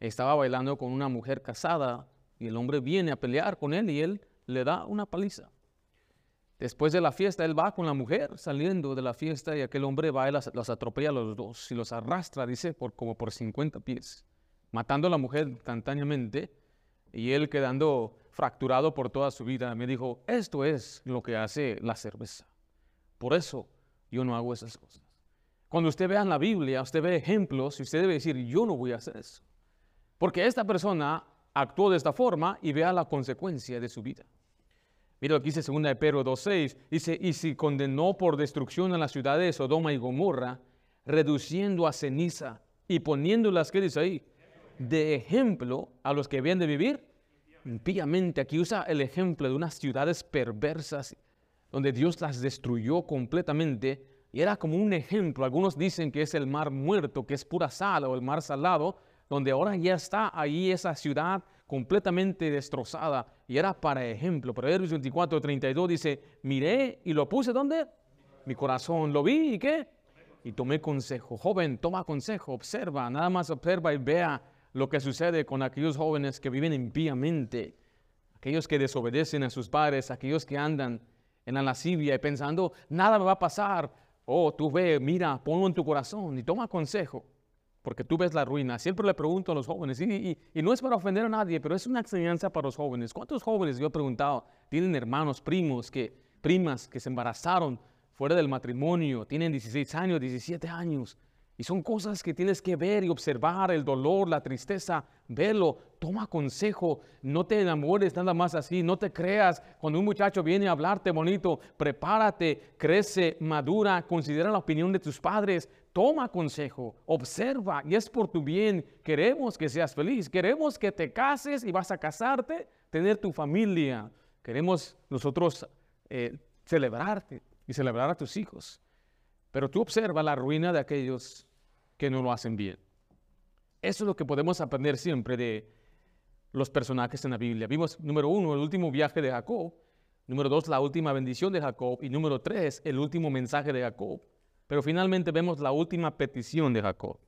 Estaba bailando con una mujer casada y el hombre viene a pelear con él y él le da una paliza. Después de la fiesta, él va con la mujer saliendo de la fiesta y aquel hombre va y los, atropella a los dos y los arrastra, dice, por, como por 50 pies, matando a la mujer instantáneamente y él quedando fracturado por toda su vida. Me dijo, esto es lo que hace la cerveza. Por eso yo no hago esas cosas. Cuando usted vea en la Biblia, usted ve ejemplos y usted debe decir, yo no voy a hacer eso. Porque esta persona actuó de esta forma y vea la consecuencia de su vida. Mira lo que dice 2 de Pedro 2.6. Dice, y si condenó por destrucción a las ciudades de Sodoma y Gomorra, reduciendo a ceniza y poniéndolas, ¿qué dice ahí? De ejemplo a los que habían de vivir impíamente. Aquí usa el ejemplo de unas ciudades perversas donde Dios las destruyó completamente y era como un ejemplo. Algunos dicen que es el mar muerto, que es pura sal o el mar salado, donde ahora ya está ahí esa ciudad completamente destrozada y era para ejemplo. Proverbios 24, 32 dice, miré y lo puse ¿dónde? Mi corazón, lo vi y qué? Y tomé consejo. Joven, toma consejo, observa, nada más observa y vea lo que sucede con aquellos jóvenes que viven impíamente, aquellos que desobedecen a sus padres, aquellos que andan en la lascivia y pensando, nada me va a pasar. Oh, tú ve, mira, ponlo en tu corazón y toma consejo porque tú ves la ruina. Siempre le pregunto a los jóvenes, y, no es para ofender a nadie, pero es una enseñanza para los jóvenes. ¿Cuántos jóvenes, yo he preguntado, tienen hermanos, primos, que, primas que se embarazaron fuera del matrimonio, tienen 16 años, 17 años? Y son cosas que tienes que ver y observar, el dolor, la tristeza, verlo, toma consejo, no te enamores nada más así, no te creas. Cuando un muchacho viene a hablarte bonito, prepárate, crece, madura, considera la opinión de tus padres, toma consejo, observa y es por tu bien. Queremos que seas feliz, queremos que te cases y vas a casarte, tener tu familia. Queremos nosotros eh, celebrarte y celebrar a tus hijos. Pero tú observa la ruina de aquellos que no lo hacen bien. Eso es lo que podemos aprender siempre de los personajes en la Biblia. Vimos, número uno, el último viaje de Jacob. Número dos, la última bendición de Jacob. Y número tres, el último mensaje de Jacob. Pero finalmente vemos la última petición de Jacob.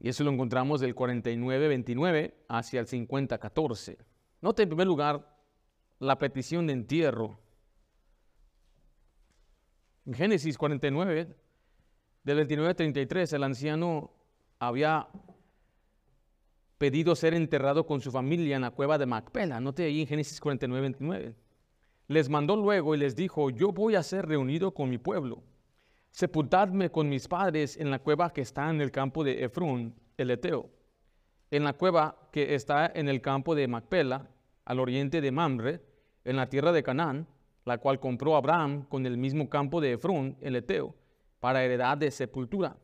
Y eso lo encontramos del 49-29 hacia el 50-14. Note en primer lugar la petición de entierro. En Génesis 49, del 29 33, el anciano había pedido ser enterrado con su familia en la cueva de Macpela. Note ahí en Génesis 49, 29 les mandó luego y les dijo, yo voy a ser reunido con mi pueblo. Sepultadme con mis padres en la cueva que está en el campo de Efrón, el Eteo, en la cueva que está en el campo de Macpela, al oriente de Mamre, en la tierra de Canaán, la cual compró Abraham con el mismo campo de Efrón, el Eteo, para heredad de sepultura.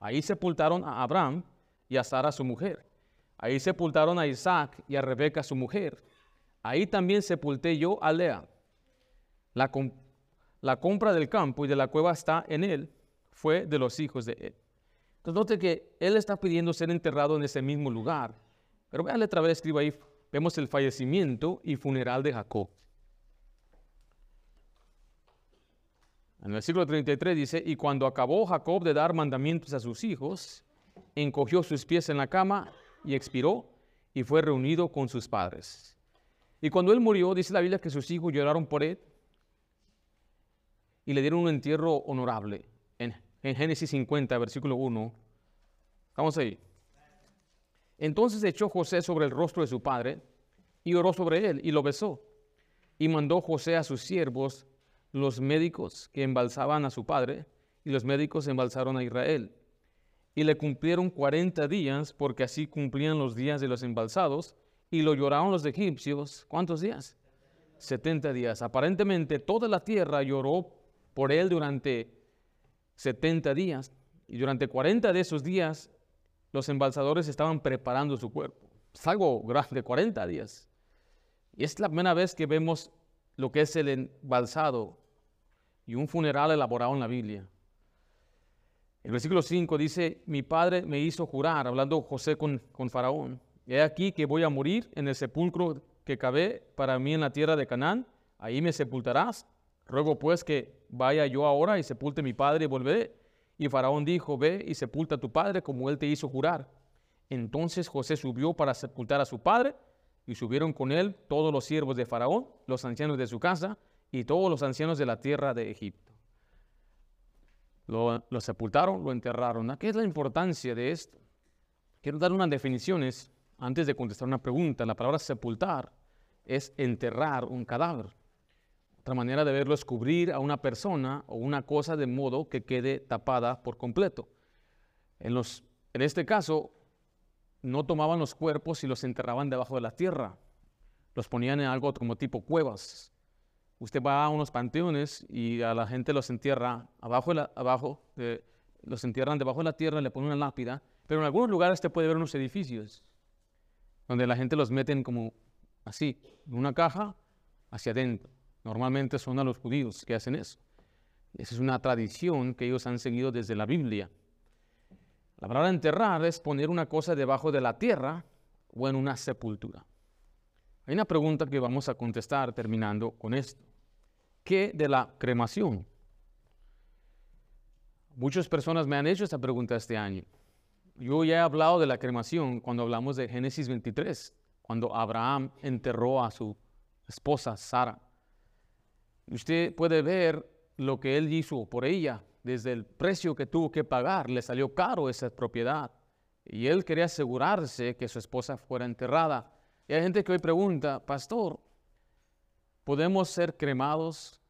Ahí sepultaron a Abraham y a Sara su mujer. Ahí sepultaron a Isaac y a Rebeca su mujer. Ahí también sepulté yo a Lea. La, compra del campo y de la cueva está en él, fue de los hijos de él. Entonces note que él está pidiendo ser enterrado en ese mismo lugar. Pero vean la letra escriba ahí, vemos el fallecimiento y funeral de Jacob. En el versículo 33 dice, y cuando acabó Jacob de dar mandamientos a sus hijos, encogió sus pies en la cama y expiró y fue reunido con sus padres. Y cuando él murió, dice la Biblia que sus hijos lloraron por él y le dieron un entierro honorable. En, Génesis 50, versículo 1. Vamos ahí. Entonces echó José sobre el rostro de su padre y oró sobre él y lo besó. Y mandó José a sus siervos, los médicos que embalsaban a su padre, y los médicos embalsaron a Israel. Y le cumplieron 40 días, porque así cumplían los días de los embalsados, y lo lloraron los egipcios. ¿Cuántos días? 70 días. Aparentemente toda la tierra lloró por él durante 70 días. Y durante 40 de esos días, los embalsadores estaban preparando su cuerpo. Es algo grande, 40 días. Y es la primera vez que vemos lo que es el embalsado y un funeral elaborado en la Biblia. El versículo 5 dice, mi padre me hizo jurar, hablando José con, con Faraón, he aquí que voy a morir en el sepulcro que cavé para mí en la tierra de Canaán, ahí me sepultarás. Ruego pues que vaya yo ahora y sepulte mi padre y volveré. Y Faraón dijo, ve y sepulta a tu padre como él te hizo jurar. Entonces José subió para sepultar a su padre y subieron con él todos los siervos de Faraón, los ancianos de su casa y todos los ancianos de la tierra de Egipto. Lo, sepultaron, lo enterraron. ¿Qué es la importancia de esto? Quiero dar unas definiciones antes de contestar una pregunta. La palabra sepultar es enterrar un cadáver. Otra manera de verlo es cubrir a una persona o una cosa de modo que quede tapada por completo. En, los, en este caso, no tomaban los cuerpos y los enterraban debajo de la tierra. Los ponían en algo como tipo cuevas. Usted va a unos panteones y a la gente los entierra abajo, abajo los entierran debajo de la tierra, le ponen una lápida. Pero en algunos lugares usted puede ver unos edificios donde la gente los meten como así, en una caja hacia adentro. Normalmente son a los judíos que hacen eso. Esa es una tradición que ellos han seguido desde la Biblia. La palabra enterrar es poner una cosa debajo de la tierra o en una sepultura. Hay una pregunta que vamos a contestar terminando con esto. ¿Qué de la cremación? Muchas personas me han hecho esta pregunta este año. Yo ya he hablado de la cremación cuando hablamos de Génesis 23, cuando Abraham enterró a su esposa Sara. Usted puede ver lo que él hizo por ella, desde el precio que tuvo que pagar, le salió caro esa propiedad. Y él quería asegurarse que su esposa fuera enterrada. Y hay gente que hoy pregunta, pastor, ¿podemos ser cremados?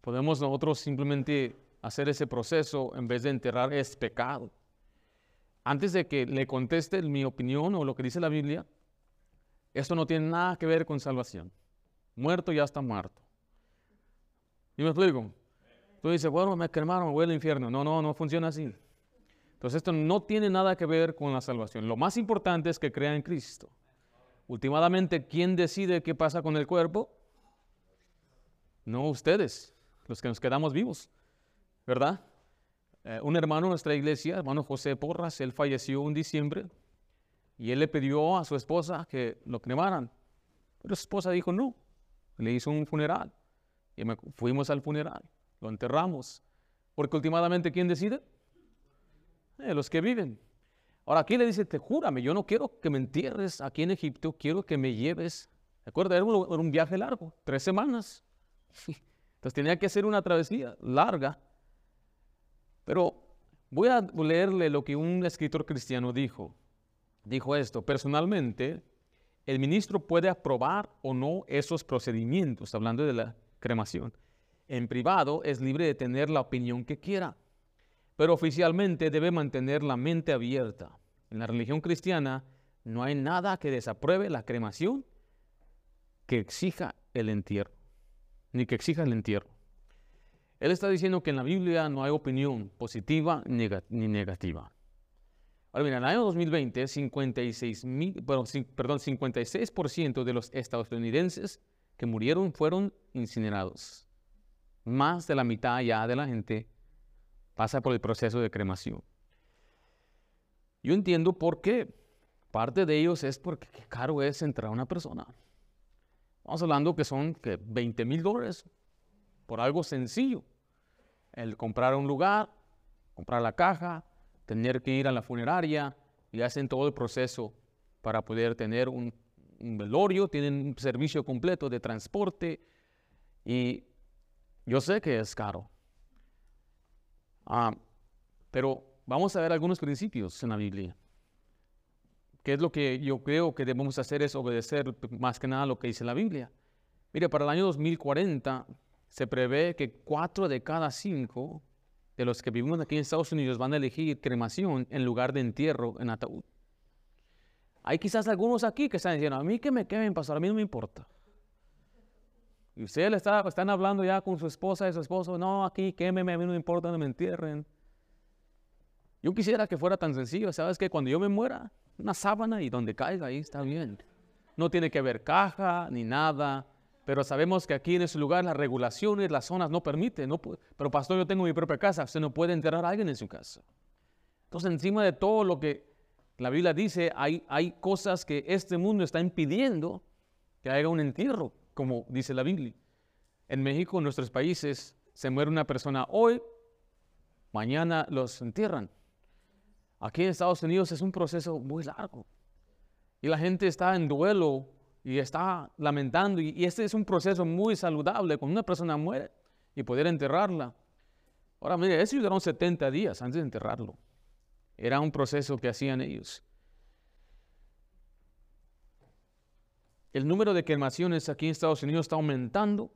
¿Podemos nosotros simplemente hacer ese proceso en vez de enterrar? Es pecado. Antes de que le conteste mi opinión o lo que dice la Biblia, esto no tiene nada que ver con salvación. Muerto ya está muerto. ¿Y me explico? Tú dices, bueno, me quemaron, me voy al infierno. No, no, no funciona así. Entonces esto no tiene nada que ver con la salvación. Lo más importante es que crea en Cristo. Últimamente, ¿quién decide qué pasa con el cuerpo? No ustedes, los que nos quedamos vivos, ¿verdad? Eh, un hermano de nuestra iglesia, hermano José Porras, él falleció en diciembre y él le pidió a su esposa que lo cremaran. Pero su esposa dijo no, le hizo un funeral y fuimos al funeral lo enterramos. Porque últimamente, ¿quién decide? Eh, los que viven. Ahora aquí le dice, te júrame, yo no quiero que me entierres aquí en Egipto, quiero que me lleves. ¿De acuerdo? Era un, viaje largo, tres semanas. Entonces tenía que hacer una travesía larga. Pero voy a leerle lo que un escritor cristiano dijo. Dijo esto, personalmente, el ministro puede aprobar o no esos procedimientos, hablando de la cremación en privado es libre de tener la opinión que quiera, pero oficialmente debe mantener la mente abierta. En la religión cristiana no hay nada que desapruebe la cremación que exija el entierro, ni que exija el entierro. Él está diciendo que en la Biblia no hay opinión positiva ni negativa. Ahora mira, en el año 2020, 56 perdón, 56% de los estadounidenses que murieron fueron incinerados más de la mitad ya de la gente pasa por el proceso de cremación. Yo entiendo por qué. Parte de ellos es porque qué caro es entrar a una persona. Vamos hablando que son que 20 mil dólares por algo sencillo. El comprar un lugar, comprar la caja, tener que ir a la funeraria y hacen todo el proceso para poder tener un, un velorio, tienen un servicio completo de transporte y yo sé que es caro. Ah, pero vamos a ver algunos principios en la Biblia. ¿Qué es lo que yo creo que debemos hacer? Es obedecer más que nada lo que dice la Biblia. Mire, para el año 2040 se prevé que cuatro de cada cinco de los que vivimos aquí en Estados Unidos van a elegir cremación en lugar de entierro en ataúd. Hay quizás algunos aquí que están diciendo, a mí que me quemen, pastor, a mí no me importa. Y ustedes está, están hablando ya con su esposa y su esposo, no, aquí quémeme, a mí no me importa, no me entierren. Yo quisiera que fuera tan sencillo, ¿sabes? Que cuando yo me muera, una sábana y donde caiga, ahí está bien. No tiene que haber caja ni nada, pero sabemos que aquí en ese lugar las regulaciones, las zonas no permiten. No pero pastor, yo tengo mi propia casa, usted no puede enterrar a alguien en su casa. Entonces, encima de todo lo que la Biblia dice, hay, hay cosas que este mundo está impidiendo que haya un entierro, como dice la Biblia. En México, en nuestros países, se muere una persona hoy, mañana los entierran. Aquí en Estados Unidos es un proceso muy largo. Y la gente está en duelo y está lamentando. Y, este es un proceso muy saludable. Cuando una persona muere y poder enterrarla. Ahora, mire, eso duraron 70 días antes de enterrarlo. Era un proceso que hacían ellos. El número de cremaciones aquí en Estados Unidos está aumentando.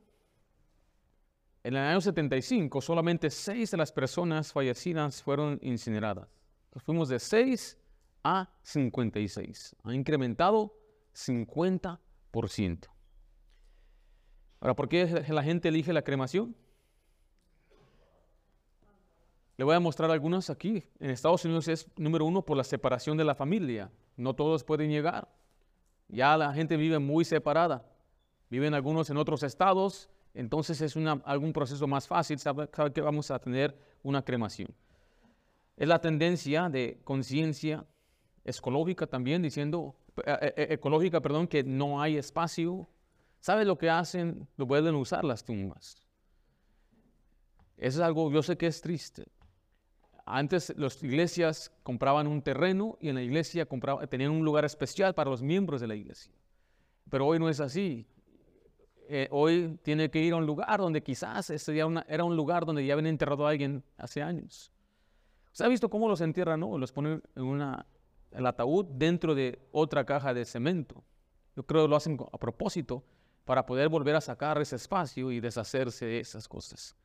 En el año 75, solamente 6 de las personas fallecidas fueron incineradas fuimos de 6 a 56. Ha incrementado 50%. Ahora, ¿por qué la gente elige la cremación? Le voy a mostrar algunas aquí. En Estados Unidos es número uno por la separación de la familia. No todos pueden llegar. Ya la gente vive muy separada. Viven algunos en otros estados. Entonces es algún proceso más fácil. sabe que vamos a tener una cremación. Es la tendencia de conciencia ecológica también, diciendo, eh, eh, eh, ecológica, perdón, que no hay espacio. ¿Sabe lo que hacen? Lo pueden usar las tumbas. Eso es algo, yo sé que es triste. Antes las iglesias compraban un terreno y en la iglesia tenían un lugar especial para los miembros de la iglesia. Pero hoy no es así. hoy tiene que ir a un lugar donde quizás ese era un lugar donde ya habían enterrado a alguien hace años. ¿Se ha visto cómo los entierran? No? Los ponen en una, el ataúd dentro de otra caja de cemento. Yo creo que lo hacen a propósito para poder volver a sacar ese espacio y deshacerse de esas cosas.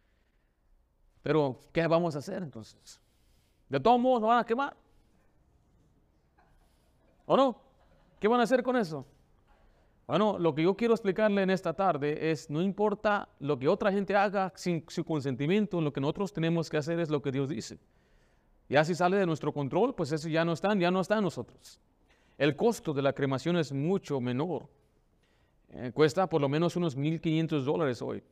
Pero, ¿qué vamos a hacer entonces? De todos modos, ¿lo van a quemar? ¿O no? ¿Qué van a hacer con eso? Bueno, lo que yo quiero explicarle en esta tarde es, no importa lo que otra gente haga sin su consentimiento, lo que nosotros tenemos que hacer es lo que Dios dice. Ya si sale de nuestro control, pues eso ya no está, ya no está nosotros. El costo de la cremación es mucho menor. Eh, cuesta por lo menos unos 1.500 dólares hoy.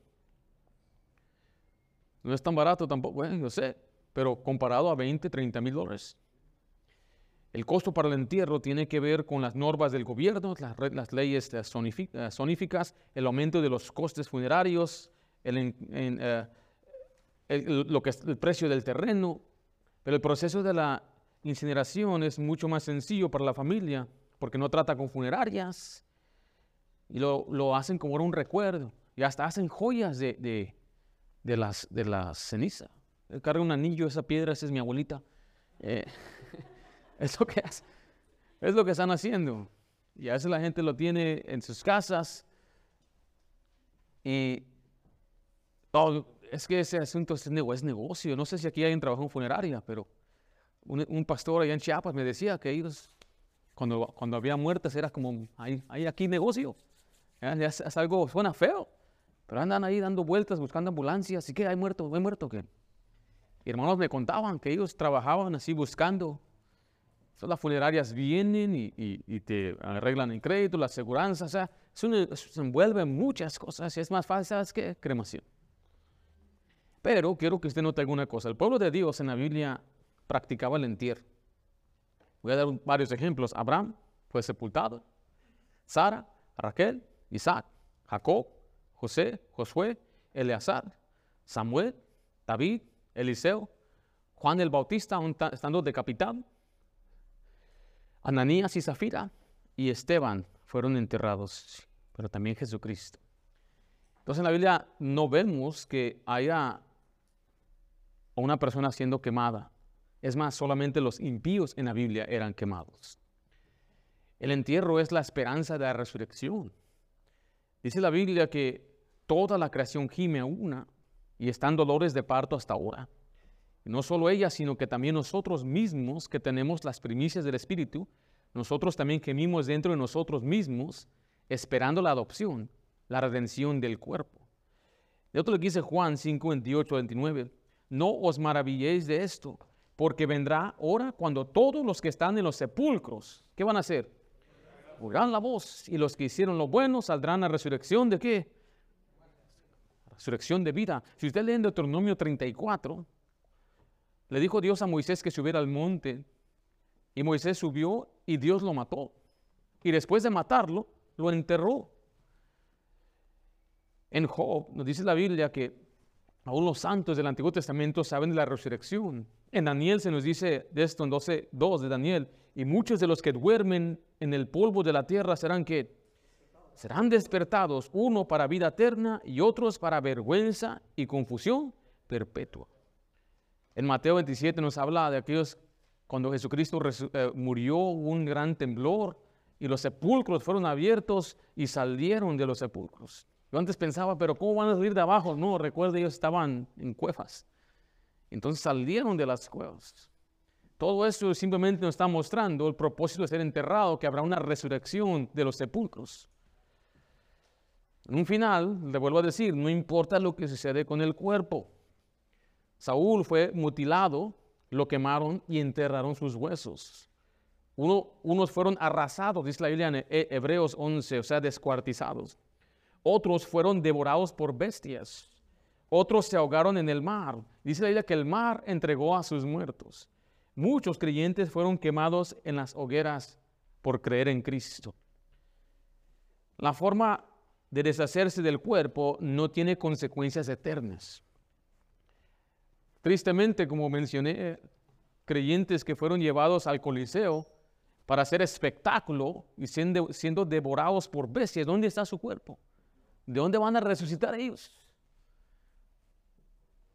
No es tan barato tampoco, bueno, yo sé, pero comparado a 20, 30 mil dólares. El costo para el entierro tiene que ver con las normas del gobierno, las, leyes zoníficas, el aumento de los costes funerarios, el, eh, lo que es el precio del terreno, pero el proceso de la incineración es mucho más sencillo para la familia porque no trata con funerarias y lo, hacen como un recuerdo y hasta hacen joyas de, de, las, de la ceniza. Carga un anillo, esa piedra, esa es mi abuelita. Eh, es, lo que es lo que están haciendo. Y a veces la gente lo tiene en sus casas y todo, es que ese asunto es, negocio. No sé si aquí hay un trabajo en funeraria, pero un, pastor allá en Chiapas me decía que ellos, cuando, cuando había muertes, era como, hay, aquí negocio. Es, algo, suena feo, pero andan ahí dando vueltas, buscando ambulancias. ¿Y qué? ¿Hay muerto? ¿Hay muerto? Y hermanos me contaban que ellos trabajaban así buscando. Son las funerarias vienen y, y, te arreglan el crédito, la aseguranza, o sea, se envuelven muchas cosas y es más fácil, ¿sabes qué? Cremación. Pero quiero que usted note alguna cosa. El pueblo de Dios en la Biblia practicaba el entierro. Voy a dar varios ejemplos. Abraham fue sepultado. Sara, Raquel, Isaac, Jacob, José, Josué, Eleazar, Samuel, David, Eliseo, Juan el Bautista estando decapitado, Ananías y Zafira y Esteban fueron enterrados, pero también Jesucristo. Entonces en la Biblia no vemos que haya o una persona siendo quemada. Es más, solamente los impíos en la Biblia eran quemados. El entierro es la esperanza de la resurrección. Dice la Biblia que toda la creación gime a una y están dolores de parto hasta ahora. No solo ella, sino que también nosotros mismos que tenemos las primicias del Espíritu, nosotros también gemimos dentro de nosotros mismos, esperando la adopción, la redención del cuerpo. De otro lo dice Juan 5, 28, 29, no os maravilléis de esto, porque vendrá hora cuando todos los que están en los sepulcros, ¿qué van a hacer? Oirán la voz, y los que hicieron lo bueno saldrán a resurrección de qué? Resurrección de vida. Si usted lee en Deuteronomio 34, le dijo Dios a Moisés que subiera al monte, y Moisés subió y Dios lo mató. Y después de matarlo, lo enterró. En Job nos dice la Biblia que aún los santos del Antiguo Testamento saben de la resurrección. En Daniel se nos dice de esto en 12.2 de Daniel, y muchos de los que duermen en el polvo de la tierra serán que serán despertados, uno para vida eterna y otros para vergüenza y confusión perpetua. En Mateo 27 nos habla de aquellos cuando Jesucristo eh, murió, un gran temblor y los sepulcros fueron abiertos y salieron de los sepulcros. Yo antes pensaba, pero ¿cómo van a salir de abajo? No, recuerda, ellos estaban en cuevas. Entonces salieron de las cuevas. Todo esto simplemente nos está mostrando el propósito de ser enterrado, que habrá una resurrección de los sepulcros. En un final, le vuelvo a decir, no importa lo que sucede con el cuerpo. Saúl fue mutilado, lo quemaron y enterraron sus huesos. unos fueron arrasados, dice la Biblia en Hebreos 11, o sea, descuartizados. Otros fueron devorados por bestias. Otros se ahogaron en el mar. Dice la Biblia que el mar entregó a sus muertos. Muchos creyentes fueron quemados en las hogueras por creer en Cristo. La forma de deshacerse del cuerpo no tiene consecuencias eternas. Tristemente, como mencioné, creyentes que fueron llevados al Coliseo para hacer espectáculo y siendo, siendo devorados por bestias, ¿dónde está su cuerpo? ¿De dónde van a resucitar ellos?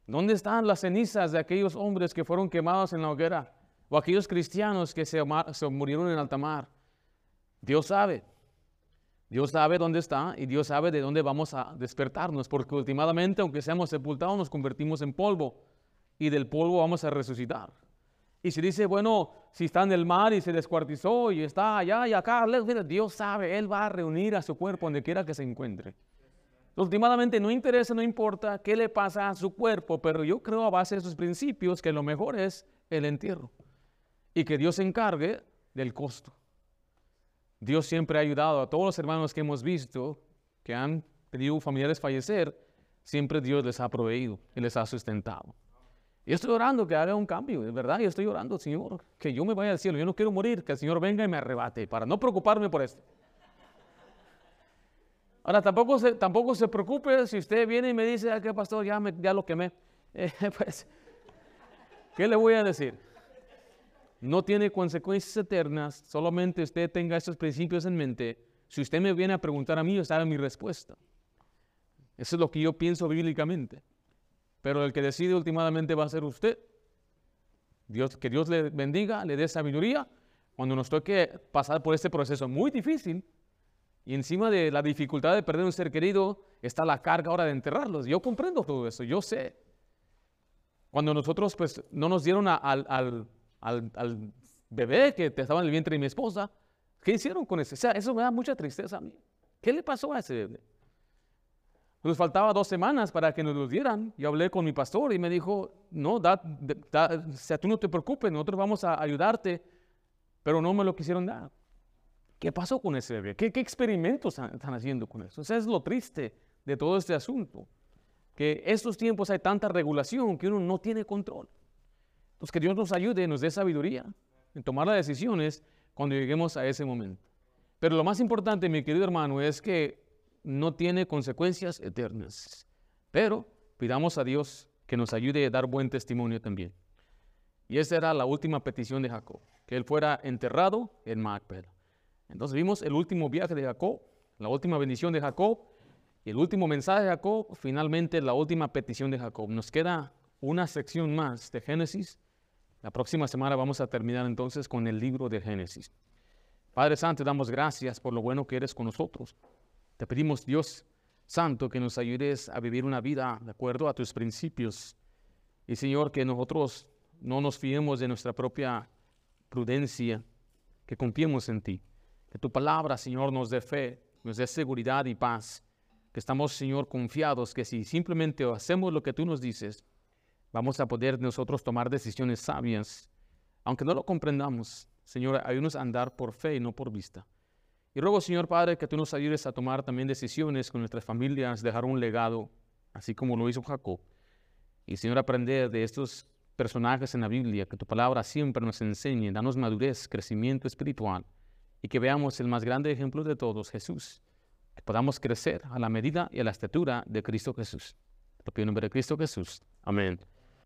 ¿Dónde están las cenizas de aquellos hombres que fueron quemados en la hoguera? O aquellos cristianos que se, murieron en alta mar. Dios sabe. Dios sabe dónde está y Dios sabe de dónde vamos a despertarnos, porque últimamente, aunque seamos sepultados, nos convertimos en polvo y del polvo vamos a resucitar. Y si dice, bueno, si está en el mar y se descuartizó y está allá y acá, Dios sabe, Él va a reunir a su cuerpo donde quiera que se encuentre. Últimamente no interesa, no importa qué le pasa a su cuerpo, pero yo creo a base de esos principios que lo mejor es el entierro y que Dios se encargue del costo. Dios siempre ha ayudado a todos los hermanos que hemos visto que han tenido familiares fallecer, siempre Dios les ha proveído y les ha sustentado. Y estoy orando que haga un cambio, de verdad, yo estoy orando, Señor, que yo me vaya al cielo. Yo no quiero morir, que el Señor venga y me arrebate, para no preocuparme por esto. Ahora, tampoco se, tampoco se preocupe si usted viene y me dice, ¿qué pastor? Ya, me, ya lo quemé. Eh, pues, ¿qué le voy a decir? No tiene consecuencias eternas, solamente usted tenga estos principios en mente. Si usted me viene a preguntar a mí, yo sabe mi respuesta. Eso es lo que yo pienso bíblicamente. Pero el que decide últimamente va a ser usted. Dios, que Dios le bendiga, le dé sabiduría cuando nos toque pasar por este proceso muy difícil y encima de la dificultad de perder un ser querido, está la carga ahora de enterrarlos. Yo comprendo todo eso, yo sé. Cuando nosotros pues no nos dieron al, al, al, bebé que estaba en el vientre de mi esposa, ¿qué hicieron con ese? O sea, eso me da mucha tristeza a mí. ¿Qué le pasó a ese bebé? Nos faltaba dos semanas para que nos lo dieran. Yo hablé con mi pastor y me dijo, no, da, o sea, tú no te preocupes, nosotros vamos a ayudarte, pero no me lo quisieron dar. ¿Qué pasó con ese bebé? ¿Qué, experimentos están haciendo con eso? Eso es lo triste de todo este asunto. Que estos tiempos hay tanta regulación que uno no tiene control. Entonces que Dios nos ayude, nos dé sabiduría en tomar las decisiones cuando lleguemos a ese momento. Pero lo más importante, mi querido hermano, es que no tiene consecuencias eternas. Pero pidamos a Dios que nos ayude a dar buen testimonio también. Y esa era la última petición de Jacob, que él fuera enterrado en Macpela. Entonces vimos el último viaje de Jacob, la última bendición de Jacob el último mensaje de Jacob, finalmente la última petición de Jacob. Nos queda una sección más de Génesis. La próxima semana vamos a terminar entonces con el libro de Génesis. Padre Santo, damos gracias por lo bueno que eres con nosotros. Te pedimos, Dios Santo, que nos ayudes a vivir una vida de acuerdo a tus principios. Y Señor, que nosotros no nos fiemos de nuestra propia prudencia, que confiemos en ti. Que tu palabra, Señor, nos dé fe, nos dé seguridad y paz. Que estamos, Señor, confiados que si simplemente hacemos lo que tú nos dices, vamos a poder nosotros tomar decisiones sabias, aunque no lo comprendamos. Señor, ayúdanos a andar por fe y no por vista. Y ruego, Señor Padre, que tú nos ayudes a tomar también decisiones con nuestras familias, dejar un legado, así como lo hizo Jacob. Y, Señor, aprender de estos personajes en la Biblia, que tu palabra siempre nos enseñe, danos madurez, crecimiento espiritual, y que veamos el más grande ejemplo de todos, Jesús, que podamos crecer a la medida y a la estatura de Cristo Jesús. En nombre de Cristo Jesús. Amén.